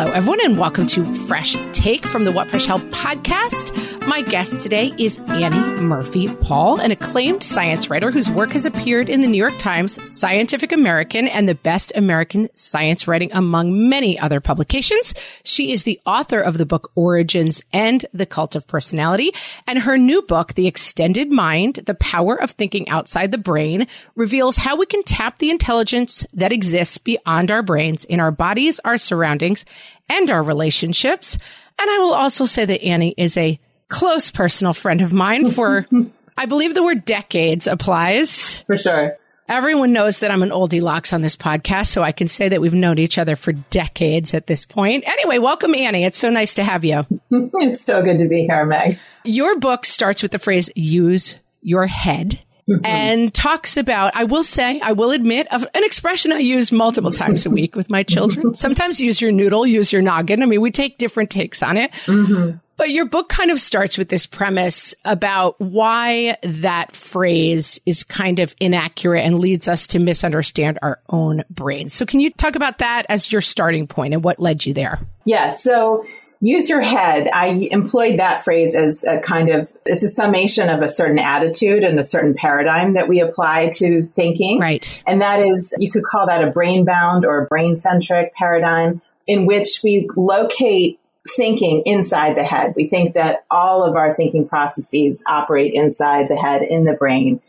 Hello, everyone, and welcome to Fresh Take from the What Fresh Hell podcast. My guest today is Annie Murphy Paul, an acclaimed science writer whose work has appeared in the New York Times, Scientific American, and the Best American Science Writing, among many other publications. She is the author of the book Origins and the Cult of Personality, and her new book, The Extended Mind, The Power of Thinking Outside the Brain, reveals how we can tap the intelligence that exists beyond our brains in our bodies, our surroundings, and our relationships. And I will also say that Annie is a close personal friend of mine for, I believe the word decades applies. For sure. Everyone knows that I'm an oldie locks on this podcast, so I can say that we've known each other for decades at this point. Anyway, welcome, Annie. It's so nice to have you. it's so good to be here, Meg. Your book starts with the phrase use your head. And talks about, I will say, I will admit, of an expression I use multiple times a week with my children. Sometimes use your noodle, use your noggin. I mean, we take different takes on it. Mm-hmm. But your book kind of starts with this premise about why that phrase is kind of inaccurate and leads us to misunderstand our own brains. So can you talk about that as your starting point and what led you there? Yeah. So use your head. I employed that phrase as a kind of, it's a summation of a certain attitude and a certain paradigm that we apply to thinking. Right. And that is, you could call that a brain bound or brain centric paradigm in which we locate thinking inside the head. We think that all of our thinking processes operate inside the head in the brain.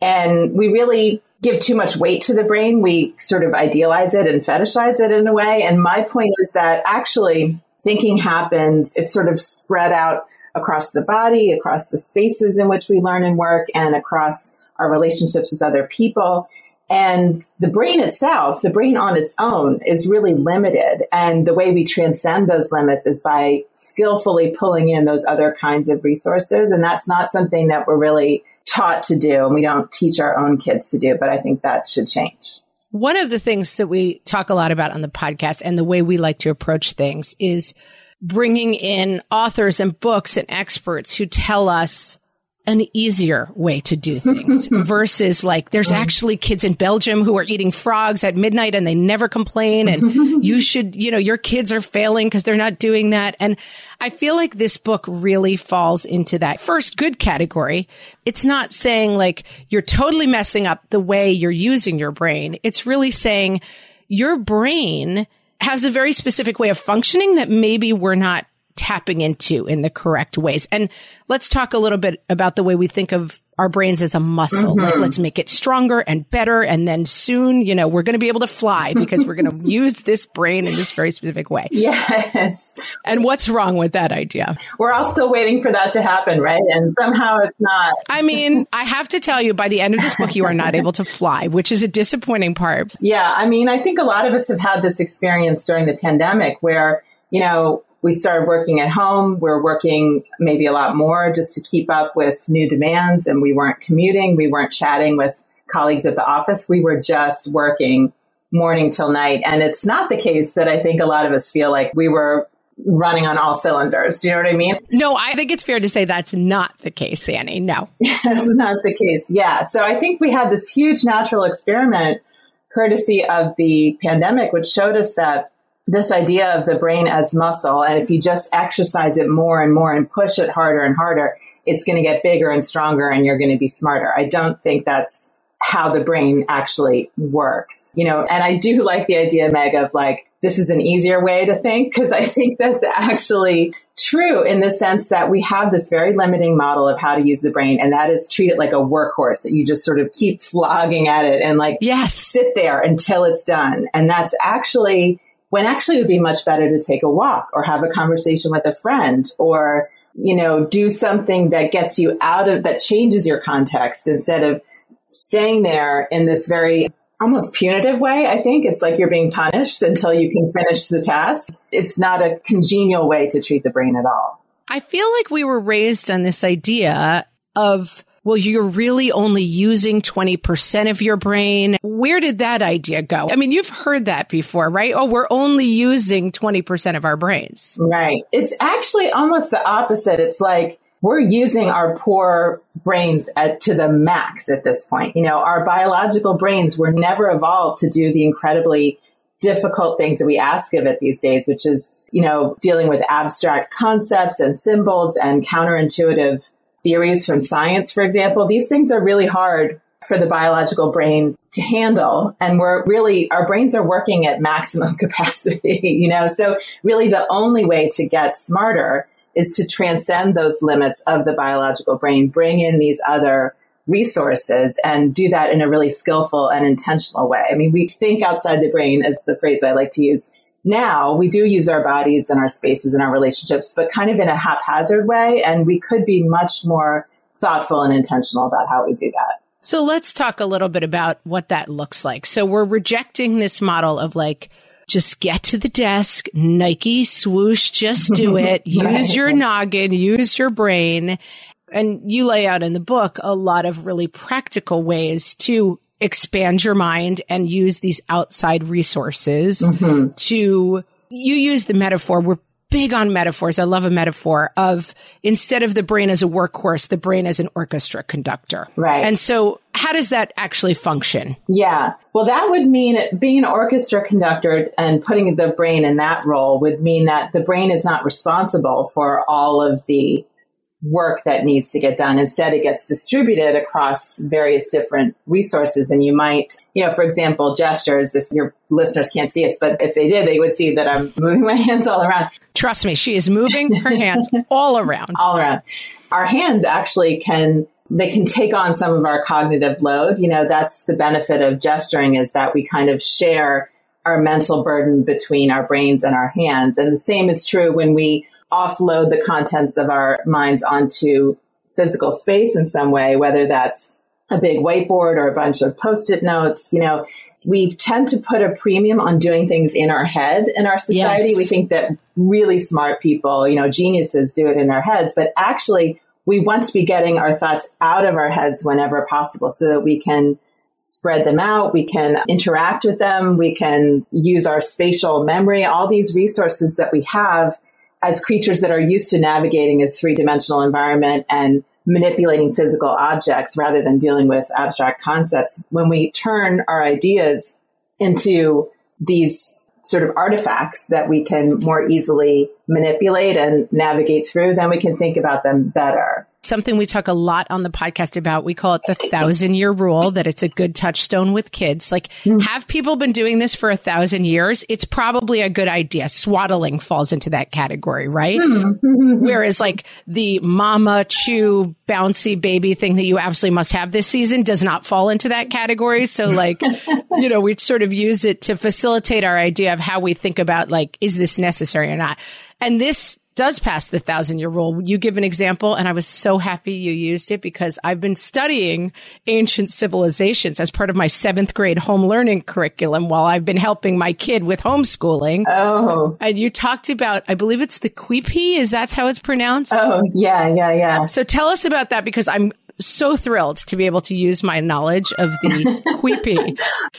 And we really give too much weight to the brain. We sort of idealize it and fetishize it in a way. And my point is that actually thinking happens, it's sort of spread out across the body, across the spaces in which we learn and work, and across our relationships with other people. And the brain itself, the brain on its own is really limited. And the way we transcend those limits is by skillfully pulling in those other kinds of resources. And that's not something that we're really taught to do. And we don't teach our own kids to do, but I think that should change. One of the things that we talk a lot about on the podcast and the way we like to approach things is bringing in authors and books and experts who tell us an easier way to do things versus like there's actually kids in Belgium who are eating frogs at midnight and they never complain and you should, you know, your kids are failing because they're not doing that. And I feel like this book really falls into that first good category. It's not saying like you're totally messing up the way you're using your brain. It's really saying your brain has a very specific way of functioning that maybe we're not tapping into in the correct ways. And let's talk a little bit about the way we think of our brains as a muscle. Mm-hmm. Like, let's make it stronger and better. And then soon, you know, we're going to be able to fly because we're going to use this brain in this very specific way. Yes. And what's wrong with that idea? We're all still waiting for that to happen, right? And somehow it's not. I mean, I have to tell you, by the end of this book, you are not able to fly, which is a disappointing part. Yeah. I mean, I think a lot of us have had this experience during the pandemic where, you know, we started working at home. We're working maybe a lot more just to keep up with new demands and we weren't commuting. We weren't chatting with colleagues at the office. We were just working morning till night. And it's not the case that I think a lot of us feel like we were running on all cylinders. Do you know what I mean? No, I think it's fair to say that's not the case, Annie. No. that's not the case. Yeah. So I think we had this huge natural experiment courtesy of the pandemic, which showed us that this idea of the brain as muscle. And if you just exercise it more and more and push it harder and harder, it's going to get bigger and stronger and you're going to be smarter. I don't think that's how the brain actually works, you know, and I do like the idea, Meg, of like, this is an easier way to think because I think that's actually true in the sense that we have this very limiting model of how to use the brain and that is treat it like a workhorse that you just sort of keep flogging at it and like yes sit there until it's done and that's actually when actually it would be much better to take a walk or have a conversation with a friend or you know do something that gets you out of that changes your context instead of staying there in this very almost punitive way. I think it's like you're being punished until you can finish the task. It's not a congenial way to treat the brain at all. I feel like we were raised on this idea of, well, you're really only using 20% of your brain. Where did that idea go? I mean, you've heard that before, right? Oh, we're only using 20% of our brains. Right. It's actually almost the opposite. It's like, we're using our poor brains at, to the max at this point. You know, our biological brains were never evolved to do the incredibly difficult things that we ask of it these days, which is, you know, dealing with abstract concepts and symbols and counterintuitive theories from science, for example. These things are really hard for the biological brain to handle. And we're really, our brains are working at maximum capacity, you know? So really the only way to get smarter is to transcend those limits of the biological brain, bring in these other resources and do that in a really skillful and intentional way. I mean, we think outside the brain as the phrase I like to use. Now we do use our bodies and our spaces and our relationships, but kind of in a haphazard way. And we could be much more thoughtful and intentional about how we do that. So let's talk a little bit about what that looks like. So we're rejecting this model of like, just get to the desk, Nike swoosh, just do it. Use your noggin, use your brain. And you lay out in the book a lot of really practical ways to expand your mind and use these outside resources mm-hmm. to, you use the metaphor, we're big on metaphors. I love a metaphor of instead of the brain as a workhorse, the brain as an orchestra conductor. Right. And so how does that actually function? Yeah. Well, that would mean being an orchestra conductor and putting the brain in that role would mean that the brain is not responsible for all of the work that needs to get done. Instead, it gets distributed across various different resources. And you might, you know, for example, gestures, if your listeners can't see us, but if they did, they would see that I'm moving my hands all around. Trust me, she is moving her hands all around. All around. Our hands actually can they can take on some of our cognitive load. You know, that's the benefit of gesturing is that we kind of share our mental burden between our brains and our hands. And the same is true when we offload the contents of our minds onto physical space in some way, whether that's a big whiteboard or a bunch of post-it notes, you know, we tend to put a premium on doing things in our head in our society. Yes. We think that really smart people, you know, geniuses do it in their heads, but actually we want to be getting our thoughts out of our heads whenever possible so that we can spread them out. We can interact with them. We can use our spatial memory, all these resources that we have as creatures that are used to navigating a three dimensional environment and manipulating physical objects rather than dealing with abstract concepts. When we turn our ideas into these sort of artifacts that we can more easily manipulate and navigate through, then we can think about them better something we talk a lot on the podcast about. We call it the thousand year rule that it's a good touchstone with kids. Like, mm. have people been doing this for a thousand years? It's probably a good idea. Swaddling falls into that category, right? Mm. Whereas like the mamaRoo bouncy baby thing that you absolutely must have this season does not fall into that category. So like, you know, we sort of use it to facilitate our idea of how we think about like, is this necessary or not? And this does pass the thousand year rule. You give an example, and I was so happy you used it because I've been studying ancient civilizations as part of my seventh grade home learning curriculum while I've been helping my kid with homeschooling. Oh. And you talked about, I believe it's the Quipi. Is that how it's pronounced? Oh, yeah, yeah, yeah. So tell us about that because I'm so thrilled to be able to use my knowledge of the Quipi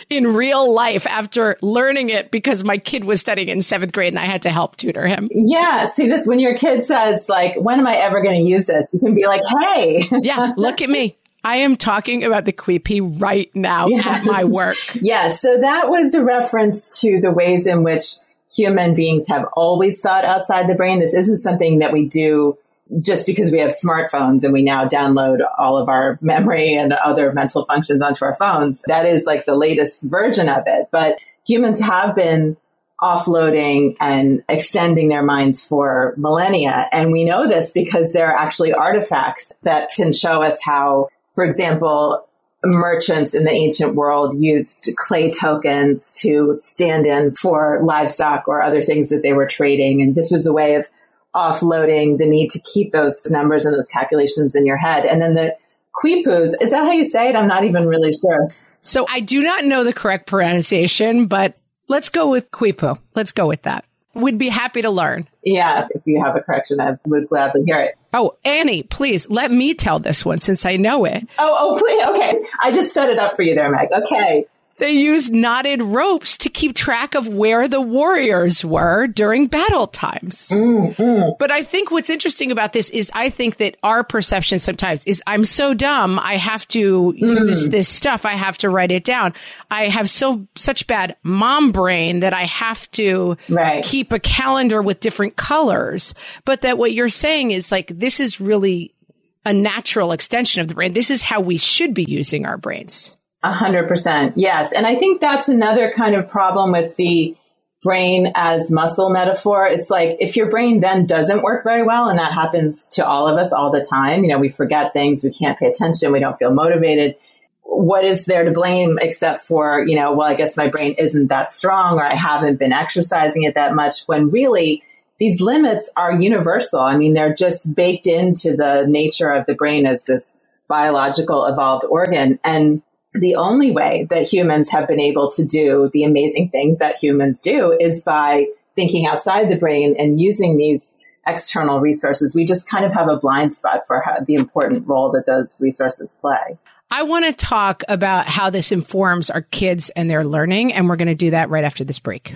in real life after learning it because my kid was studying in seventh grade and I had to help tutor him. Yeah. See this when your kid says like, when am I ever going to use this? You can be like, Hey, yeah, look at me. I am talking about the Quipi right now yeah. at my work. Yeah. So that was a reference to the ways in which human beings have always thought outside the brain. This isn't something that we do just because we have smartphones and we now download all of our memory and other mental functions onto our phones. That is like the latest version of it. But humans have been offloading and extending their minds for millennia. And we know this because there are actually artifacts that can show us how, for example, merchants in the ancient world used clay tokens to stand in for livestock or other things that they were trading. And this was a way of offloading the need to keep those numbers and those calculations in your head. And then the quipus, is that how you say it? I'm not even really sure. So I do not know the correct pronunciation, but let's go with quipu. Let's go with that. We'd be happy to learn. Yeah, if you have a correction, I would gladly hear it. Oh, Annie, please let me tell this one since I know it. Oh, oh, please. Okay. I just set it up for you there, Meg. Okay. They used knotted ropes to keep track of where the warriors were during battle times. Mm-hmm. But I think what's interesting about this is I think that our perception sometimes is I'm so dumb. I have to mm. use this stuff. I have to write it down. I have so such bad mom brain that I have to right. keep a calendar with different colors. But that what you're saying is like, this is really a natural extension of the brain. This is how we should be using our brains. A hundred percent. Yes. And I think that's another kind of problem with the brain as muscle metaphor. It's like if your brain then doesn't work very well, and that happens to all of us all the time, you know, we forget things, we can't pay attention, we don't feel motivated. What is there to blame except for, you know, well, I guess my brain isn't that strong or I haven't been exercising it that much when really these limits are universal. I mean, they're just baked into the nature of the brain as this biological evolved organ. And the only way that humans have been able to do the amazing things that humans do is by thinking outside the brain and using these external resources. We just kind of have a blind spot for how, the important role that those resources play. I want to talk about how this informs our kids and their learning, and we're going to do that right after this break.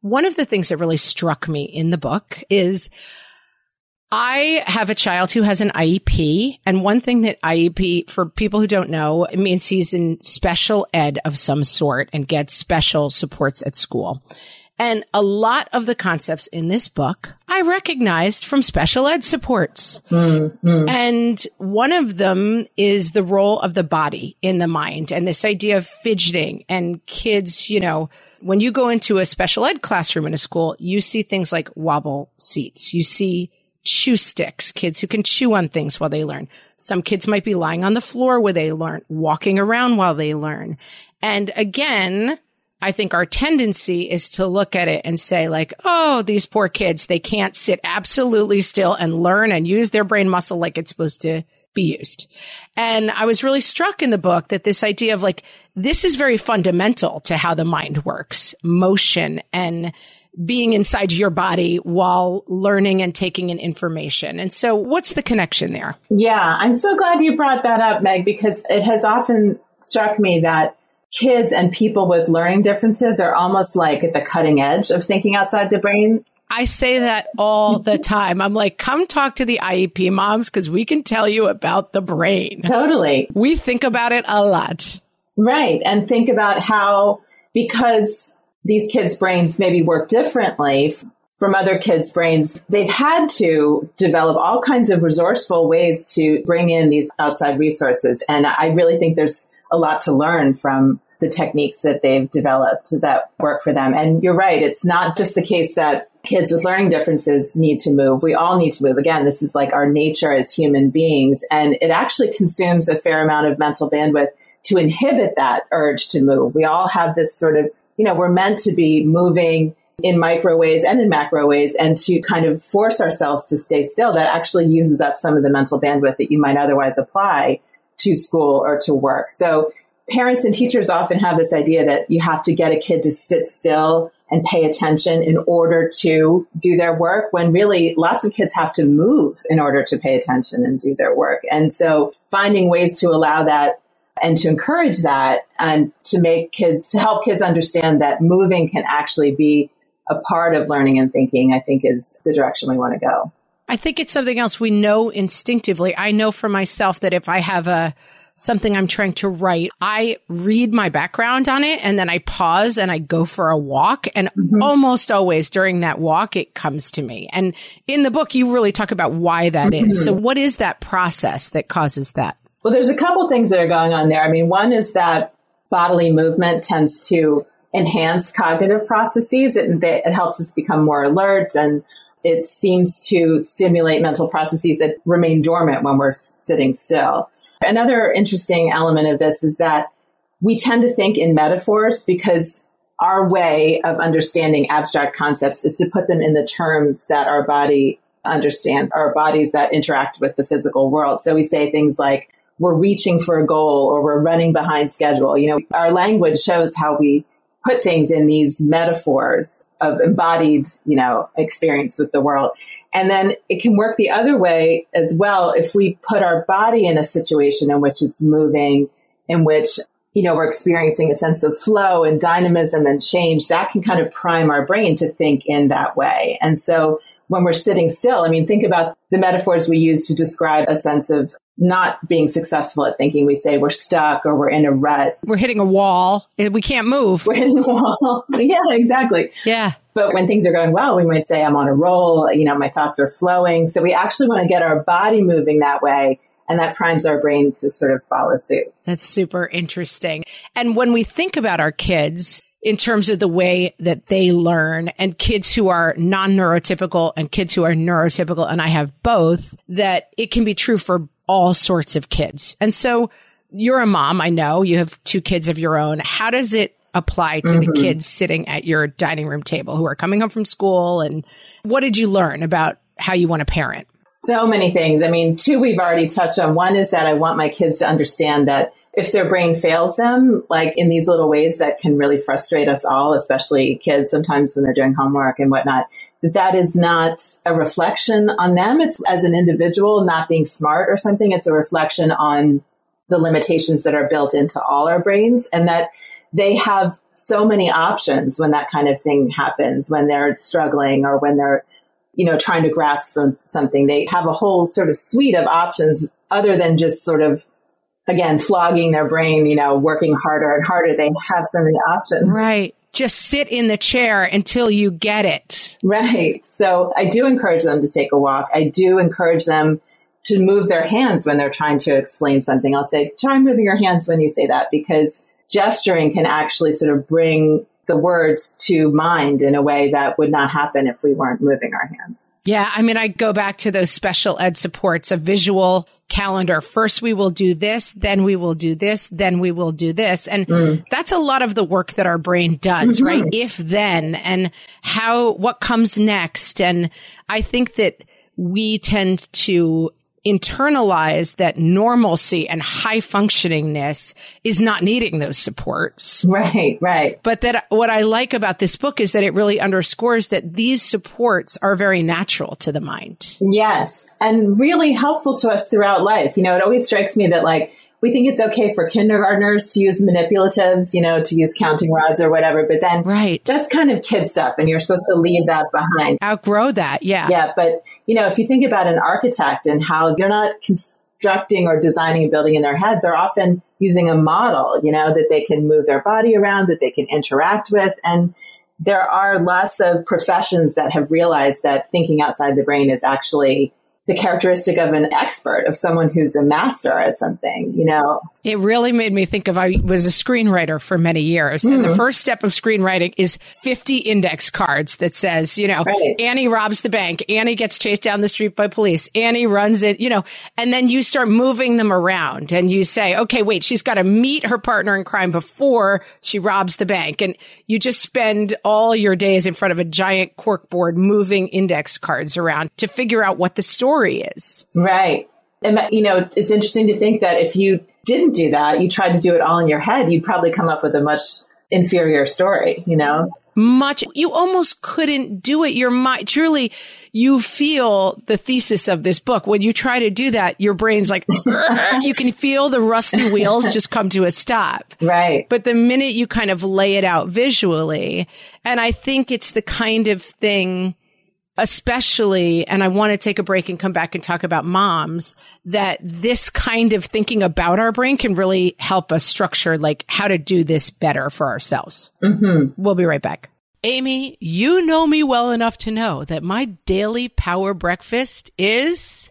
one of the things that really struck me in the book is I have a child who has an IEP. And one thing that IEP, for people who don't know, it means he's in special ed of some sort and gets special supports at school. And a lot of the concepts in this book I recognized from special ed supports. Mm-hmm. And one of them is the role of the body in the mind and this idea of fidgeting and kids, you know, when you go into a special ed classroom in a school, you see things like wobble seats. You see chew sticks, kids who can chew on things while they learn. Some kids might be lying on the floor where they learn, walking around while they learn. And again, I think our tendency is to look at it and say like, oh, these poor kids, they can't sit absolutely still and learn and use their brain muscle like it's supposed to be used. And I was really struck in the book that this idea of like, this is very fundamental to how the mind works, motion and being inside your body while learning and taking in information. And so what's the connection there? Yeah, I'm so glad you brought that up, Meg, because it has often struck me that kids and people with learning differences are almost like at the cutting edge of thinking outside the brain. I say that all the time. I'm like, come talk to the IEP moms because we can tell you about the brain. Totally. We think about it a lot. Right. And think about how, because these kids' brains maybe work differently from other kids' brains, they've had to develop all kinds of resourceful ways to bring in these outside resources. And I really think there's a lot to learn from the techniques that they've developed that work for them. And you're right. It's not just the case that kids with learning differences need to move. We all need to move. Again, this is like our nature as human beings. And it actually consumes a fair amount of mental bandwidth to inhibit that urge to move. We all have this sort of, you know, we're meant to be moving in micro ways and in macro ways and to kind of force ourselves to stay still. That actually uses up some of the mental bandwidth that you might otherwise apply to school or to work. So parents and teachers often have this idea that you have to get a kid to sit still and pay attention in order to do their work when really lots of kids have to move in order to pay attention and do their work. And so finding ways to allow that and to encourage that and to make kids, to help kids understand that moving can actually be a part of learning and thinking, I think is the direction we want to go. I think it's something else we know instinctively. I know for myself that if I have a something I'm trying to write, I read my background on it and then I pause and I go for a walk. And mm-hmm. almost always during that walk, it comes to me. And in the book, you really talk about why that mm-hmm. is. So what is that process that causes that? Well, there's a couple things that are going on there. I mean, one is that bodily movement tends to enhance cognitive processes. It, it helps us become more alert and it seems to stimulate mental processes that remain dormant when we're sitting still. Another interesting element of this is that we tend to think in metaphors because our way of understanding abstract concepts is to put them in the terms that our body understand, our bodies that interact with the physical world. So we say things like, we're reaching for a goal or we're running behind schedule. You know, our language shows how we put things in these metaphors of embodied, you know, experience with the world. And then it can work the other way as well if we put our body in a situation in which it's moving, in which, you know, we're experiencing a sense of flow and dynamism and change, that can kind of prime our brain to think in that way. And so when we're sitting still, I mean, think about the metaphors we use to describe a sense of not being successful at thinking. We say we're stuck or we're in a rut. We're hitting a wall. We can't move. We're hitting a wall. yeah, exactly. Yeah. But when things are going well, we might say I'm on a roll. You know, my thoughts are flowing. So we actually want to get our body moving that way. And that primes our brain to sort of follow suit. That's super interesting. And when we think about our kids, in terms of the way that they learn and kids who are non neurotypical and kids who are neurotypical. And I have both that it can be true for all sorts of kids. And so you're a mom. I know you have two kids of your own. How does it apply to mm-hmm. the kids sitting at your dining room table who are coming home from school? And what did you learn about how you want to parent? So many things. I mean, two we've already touched on. One is that I want my kids to understand that if their brain fails them, like in these little ways that can really frustrate us all, especially kids sometimes when they're doing homework and whatnot, that that is not a reflection on them. It's as an individual not being smart or something. It's a reflection on the limitations that are built into all our brains and that they have so many options when that kind of thing happens, when they're struggling or when they're, you know, trying to grasp something. They have a whole sort of suite of options other than just sort of again, flogging their brain, you know, working harder and harder. They have so many options. Right. just sit in the chair until you get it. Right. So I do encourage them to take a walk. I do encourage them to move their hands when they're trying to explain something. I'll say, try moving your hands when you say that because gesturing can actually sort of bring the words to mind in a way that would not happen if we weren't moving our hands. Yeah. I mean, I go back to those special ed supports, a visual calendar. First, we will do this, then we will do this, then we will do this. And mm. that's a lot of the work that our brain does, mm-hmm. right? If then and how, what comes next. And I think that we tend to internalize that normalcy and high functioningness is not needing those supports. Right, right. But that what I like about this book is that it really underscores that these supports are very natural to the mind. Yes. And really helpful to us throughout life. You know, it always strikes me that like we think it's okay for kindergartners to use manipulatives, you know, to use counting rods or whatever, but then right. that's kind of kid stuff and you're supposed to leave that behind. Outgrow that. Yeah. Yeah. But, you know, if you think about an architect and how they're not constructing or designing a building in their head, they're often using a model, you know, that they can move their body around, that they can interact with. And there are lots of professions that have realized that thinking outside the brain is actually the characteristic of an expert, of someone who's a master at something, you know? It really made me think of I was a screenwriter for many years. Mm. And the hmm. first step of screenwriting is 50 index cards that says, you know, right. Annie robs the bank, Annie gets chased down the street by police, Annie runs it, you know, and then you start moving them around and you say, okay, wait, she's got to meet her partner in crime before she robs the bank. And you just spend all your days in front of a giant corkboard moving index cards around to figure out what the story is. Right. And, you know, it's interesting to think that if you didn't do that, you tried to do it all in your head, you'd probably come up with a much inferior story, you know? Much, you almost couldn't do it. Your mind, truly, you feel the thesis of this book. When you try to do that, your brain's like, you can feel the rusty wheels just come to a stop. Right. But the minute you kind of lay it out visually, and I think it's the kind of thing especially, and I want to take a break and come back and talk about moms, that this kind of thinking about our brain can really help us structure like how to do this better for ourselves. Mm-hmm. We'll be right back. Amy, you know me well enough to know that my daily power breakfast is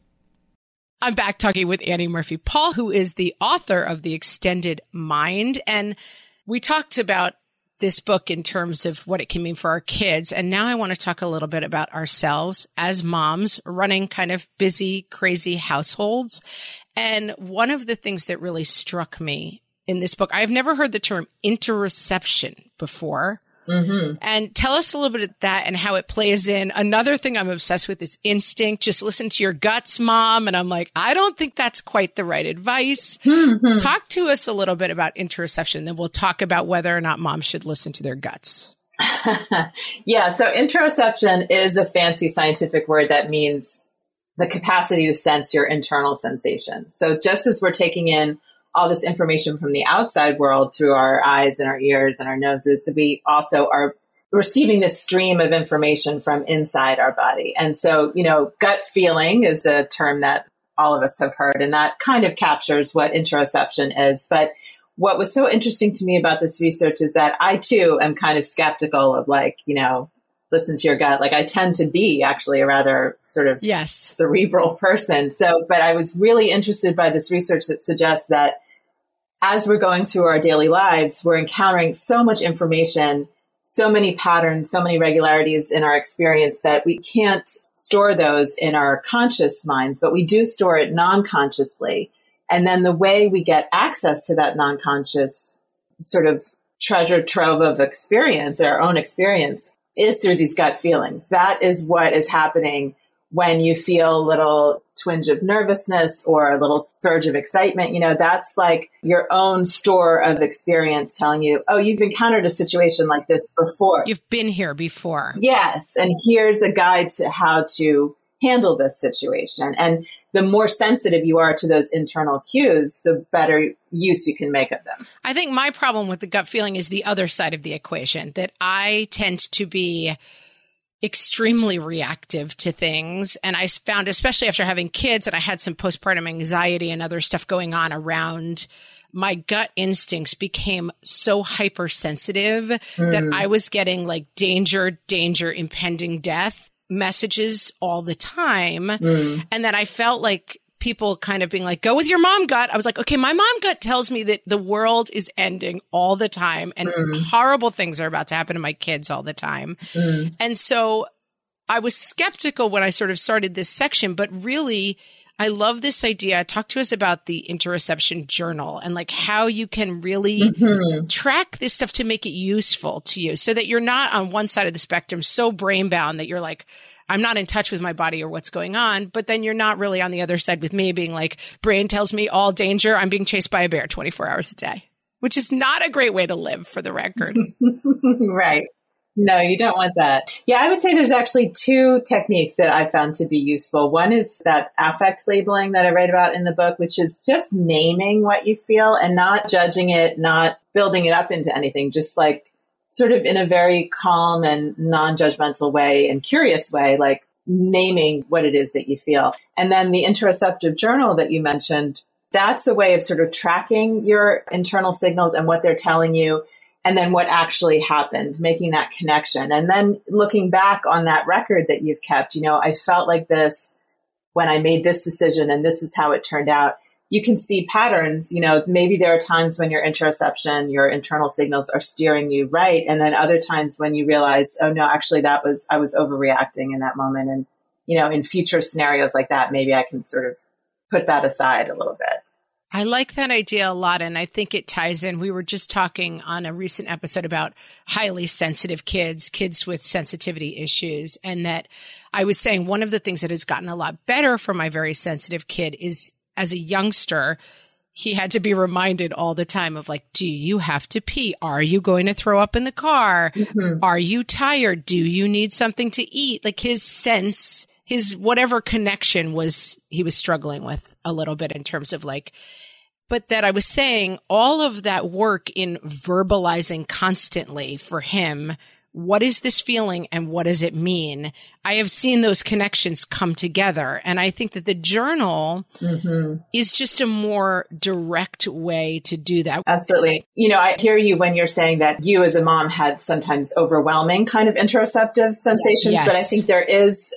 I'm back talking with Annie Murphy Paul, who is the author of The Extended Mind. And we talked about this book in terms of what it can mean for our kids. And now I want to talk a little bit about ourselves as moms running kind of busy, crazy households. And one of the things that really struck me in this book, I've never heard the term interoception before. Mm-hmm. And tell us a little bit of that and how it plays in. Another thing I'm obsessed with is instinct. Just listen to your guts, mom. And I'm like, I don't think that's quite the right advice. Mm-hmm. Talk to us a little bit about interoception. Then we'll talk about whether or not moms should listen to their guts. yeah. So interoception is a fancy scientific word that means the capacity to sense your internal sensations. So just as we're taking in all this information from the outside world through our eyes and our ears and our noses. We also are receiving this stream of information from inside our body. And so, you know, gut feeling is a term that all of us have heard, and that kind of captures what interoception is. But what was so interesting to me about this research is that I too am kind of skeptical of like, you know, listen to your gut. Like I tend to be actually a rather sort of yes. cerebral person. So, but I was really interested by this research that suggests that as we're going through our daily lives, we're encountering so much information, so many patterns, so many regularities in our experience that we can't store those in our conscious minds, but we do store it non-consciously. And then the way we get access to that non-conscious sort of treasure trove of experience, our own experience, is through these gut feelings. That is what is happening when you feel a little twinge of nervousness or a little surge of excitement. You know, that's like your own store of experience telling you, oh, you've encountered a situation like this before. You've been here before. Yes. And here's a guide to how to handle this situation. And the more sensitive you are to those internal cues, the better use you can make of them. I think my problem with the gut feeling is the other side of the equation that I tend to be extremely reactive to things. And I found, especially after having kids and I had some postpartum anxiety and other stuff going on around my gut instincts became so hypersensitive mm. that I was getting like danger, danger, impending death messages all the time. Mm. And that I felt like people kind of being like, go with your mom gut. I was like, okay, my mom gut tells me that the world is ending all the time and mm. horrible things are about to happen to my kids all the time. Mm. And so I was skeptical when I sort of started this section, but really, I love this idea. Talk to us about the interoception journal and like how you can really mm-hmm. track this stuff to make it useful to you so that you're not on one side of the spectrum so brain bound that you're like, I'm not in touch with my body or what's going on. But then you're not really on the other side with me being like, brain tells me all danger. I'm being chased by a bear 24 hours a day, which is not a great way to live for the record. right. No, you don't want that. Yeah, I would say there's actually two techniques that I found to be useful. One is that affect labeling that I write about in the book, which is just naming what you feel and not judging it, not building it up into anything, just like sort of in a very calm and non-judgmental way and curious way, like naming what it is that you feel. And then the interoceptive journal that you mentioned, that's a way of sort of tracking your internal signals and what they're telling you and then what actually happened, making that connection. And then looking back on that record that you've kept, you know, I felt like this when I made this decision and this is how it turned out you can see patterns. You know, maybe there are times when your interoception, your internal signals are steering you right. And then other times when you realize, oh no, actually that was, I was overreacting in that moment. And, you know, in future scenarios like that, maybe I can sort of put that aside a little bit. I like that idea a lot. And I think it ties in. We were just talking on a recent episode about highly sensitive kids, kids with sensitivity issues. And that I was saying one of the things that has gotten a lot better for my very sensitive kid is as a youngster, he had to be reminded all the time of like, do you have to pee? Are you going to throw up in the car? Mm-hmm. Are you tired? Do you need something to eat? Like his sense, his whatever connection was, he was struggling with a little bit in terms of like, but that I was saying all of that work in verbalizing constantly for him what is this feeling and what does it mean? I have seen those connections come together. And I think that the journal mm-hmm. is just a more direct way to do that. Absolutely. You know, I hear you when you're saying that you as a mom had sometimes overwhelming kind of interoceptive sensations, yes. but I think there is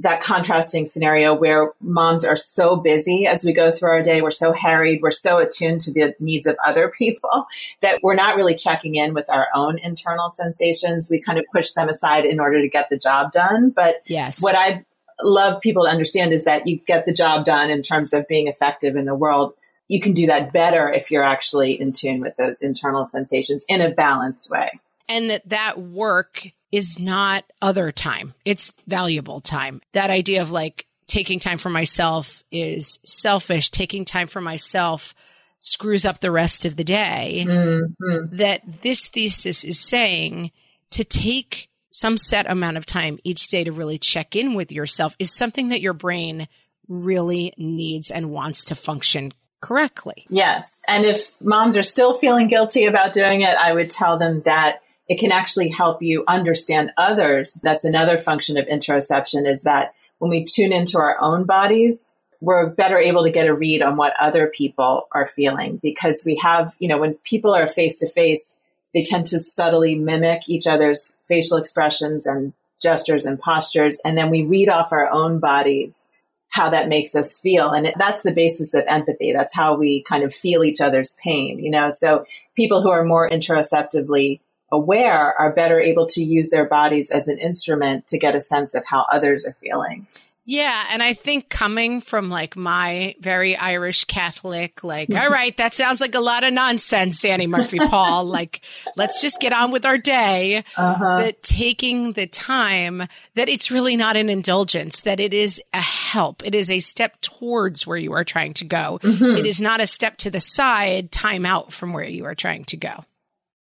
that contrasting scenario where moms are so busy as we go through our day. We're so harried. We're so attuned to the needs of other people that we're not really checking in with our own internal sensations. We kind of push them aside in order to get the job done. But yes. what I love people to understand is that you get the job done in terms of being effective in the world. You can do that better if you're actually in tune with those internal sensations in a balanced way. And that that work is not other time. It's valuable time. That idea of like taking time for myself is selfish. Taking time for myself screws up the rest of the day. Mm-hmm. That this thesis is saying to take some set amount of time each day to really check in with yourself is something that your brain really needs and wants to function correctly. Yes. And if moms are still feeling guilty about doing it, I would tell them that it can actually help you understand others. That's another function of interoception is that when we tune into our own bodies, we're better able to get a read on what other people are feeling because we have, you know, when people are face to face, they tend to subtly mimic each other's facial expressions and gestures and postures. And then we read off our own bodies how that makes us feel. And that's the basis of empathy. That's how we kind of feel each other's pain, you know? So people who are more interoceptively aware are better able to use their bodies as an instrument to get a sense of how others are feeling. Yeah. And I think coming from like my very Irish Catholic, like, all right, that sounds like a lot of nonsense, Annie Murphy Paul. like, let's just get on with our day. Uh-huh. That taking the time, that it's really not an indulgence, that it is a help. It is a step towards where you are trying to go. Mm-hmm. It is not a step to the side, time out from where you are trying to go.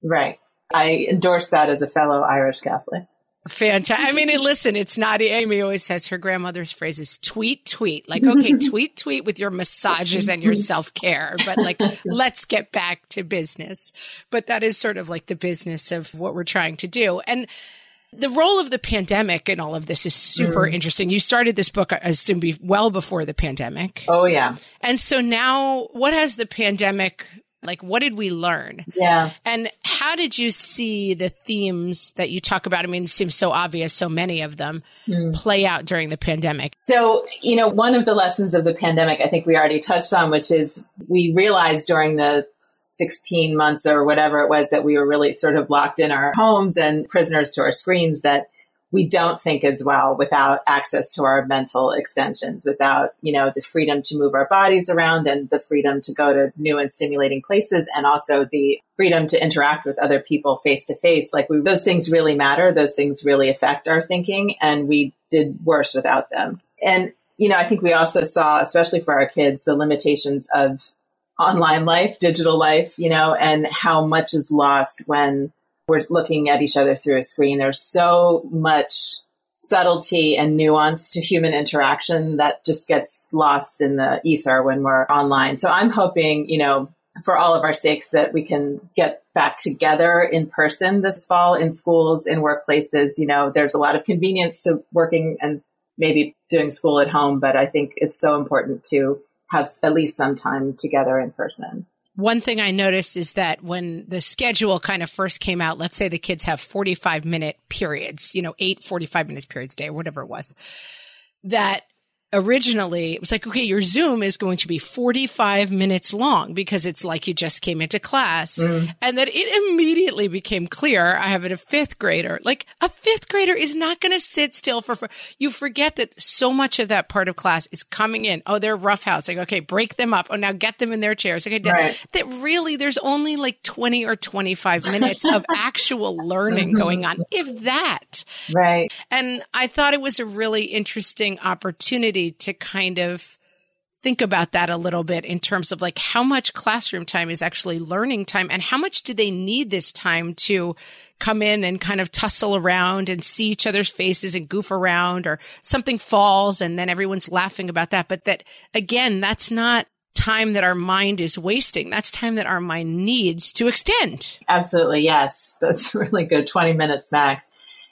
Right. I endorse that as a fellow Irish Catholic. Fantastic. I mean, listen, it's not, Amy always says her grandmother's phrase is tweet, tweet. Like, okay, tweet, tweet with your massages and your self care, but like, let's get back to business. But that is sort of like the business of what we're trying to do. And the role of the pandemic in all of this is super mm. interesting. You started this book, I assume, be well before the pandemic. Oh, yeah. And so now, what has the pandemic like, what did we learn? Yeah. And how did you see the themes that you talk about? I mean, it seems so obvious, so many of them mm. play out during the pandemic. So, you know, one of the lessons of the pandemic, I think we already touched on, which is we realized during the 16 months or whatever it was that we were really sort of locked in our homes and prisoners to our screens that we don't think as well without access to our mental extensions, without, you know, the freedom to move our bodies around and the freedom to go to new and stimulating places and also the freedom to interact with other people face to face. Like we, those things really matter. Those things really affect our thinking and we did worse without them. And, you know, I think we also saw, especially for our kids, the limitations of online life, digital life, you know, and how much is lost when we're looking at each other through a screen. There's so much subtlety and nuance to human interaction that just gets lost in the ether when we're online. So I'm hoping, you know, for all of our sakes that we can get back together in person this fall in schools, in workplaces. You know, there's a lot of convenience to working and maybe doing school at home, but I think it's so important to have at least some time together in person one thing I noticed is that when the schedule kind of first came out, let's say the kids have 45 minute periods, you know, eight 45 minutes periods day or whatever it was, that originally it was like, okay, your Zoom is going to be 45 minutes long because it's like you just came into class. Mm. And then it immediately became clear. I have a fifth grader. Like a fifth grader is not going to sit still for, for, you forget that so much of that part of class is coming in. Oh, they're roughhousing. Okay. Break them up. Oh, now get them in their chairs. Okay. Right. That really, there's only like 20 or 25 minutes of actual learning going on, if that. Right. And I thought it was a really interesting opportunity opportunity to kind of think about that a little bit in terms of like how much classroom time is actually learning time and how much do they need this time to come in and kind of tussle around and see each other's faces and goof around or something falls and then everyone's laughing about that. But that again, that's not time that our mind is wasting. That's time that our mind needs to extend. Absolutely. Yes. That's really good. 20 minutes max.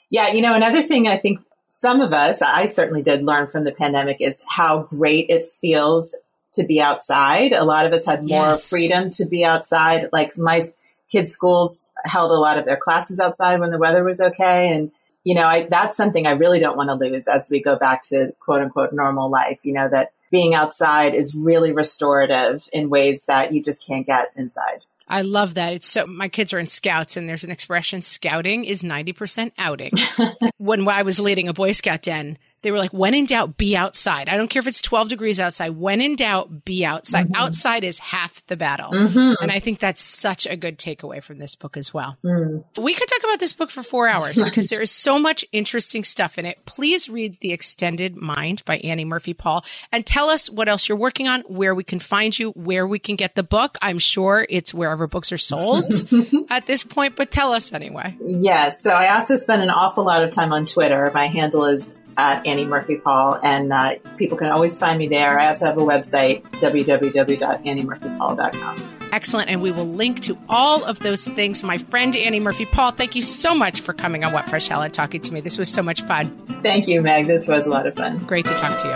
Yeah. You know, another thing I think some of us, I certainly did learn from the pandemic is how great it feels to be outside. A lot of us had more yes. freedom to be outside. Like my kids' schools held a lot of their classes outside when the weather was okay. And, you know, I, that's something I really don't want to lose as we go back to quote unquote normal life, you know, that being outside is really restorative in ways that you just can't get inside. I love that. It's so my kids are in scouts and there's an expression scouting is 90% outing. when I was leading a Boy Scout den, they were like, when in doubt, be outside. I don't care if it's 12 degrees outside. When in doubt, be outside. Mm-hmm. Outside is half the battle. Mm-hmm. And I think that's such a good takeaway from this book as well. Mm. We could talk about this book for four hours because there is so much interesting stuff in it. Please read The Extended Mind by Annie Murphy Paul and tell us what else you're working on, where we can find you, where we can get the book. I'm sure it's wherever books are sold at this point, but tell us anyway. Yes. So I also spend an awful lot of time on Twitter. My handle is at Annie Murphy Paul, and uh, people can always find me there. I also have a website, www.anniemurphypaul.com. Excellent. And we will link to all of those things. My friend Annie Murphy Paul, thank you so much for coming on What Fresh Hell and talking to me. This was so much fun. Thank you, Meg. This was a lot of fun. Great to talk to you.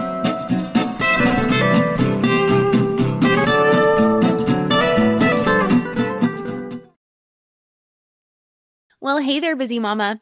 Well, hey there, busy mama.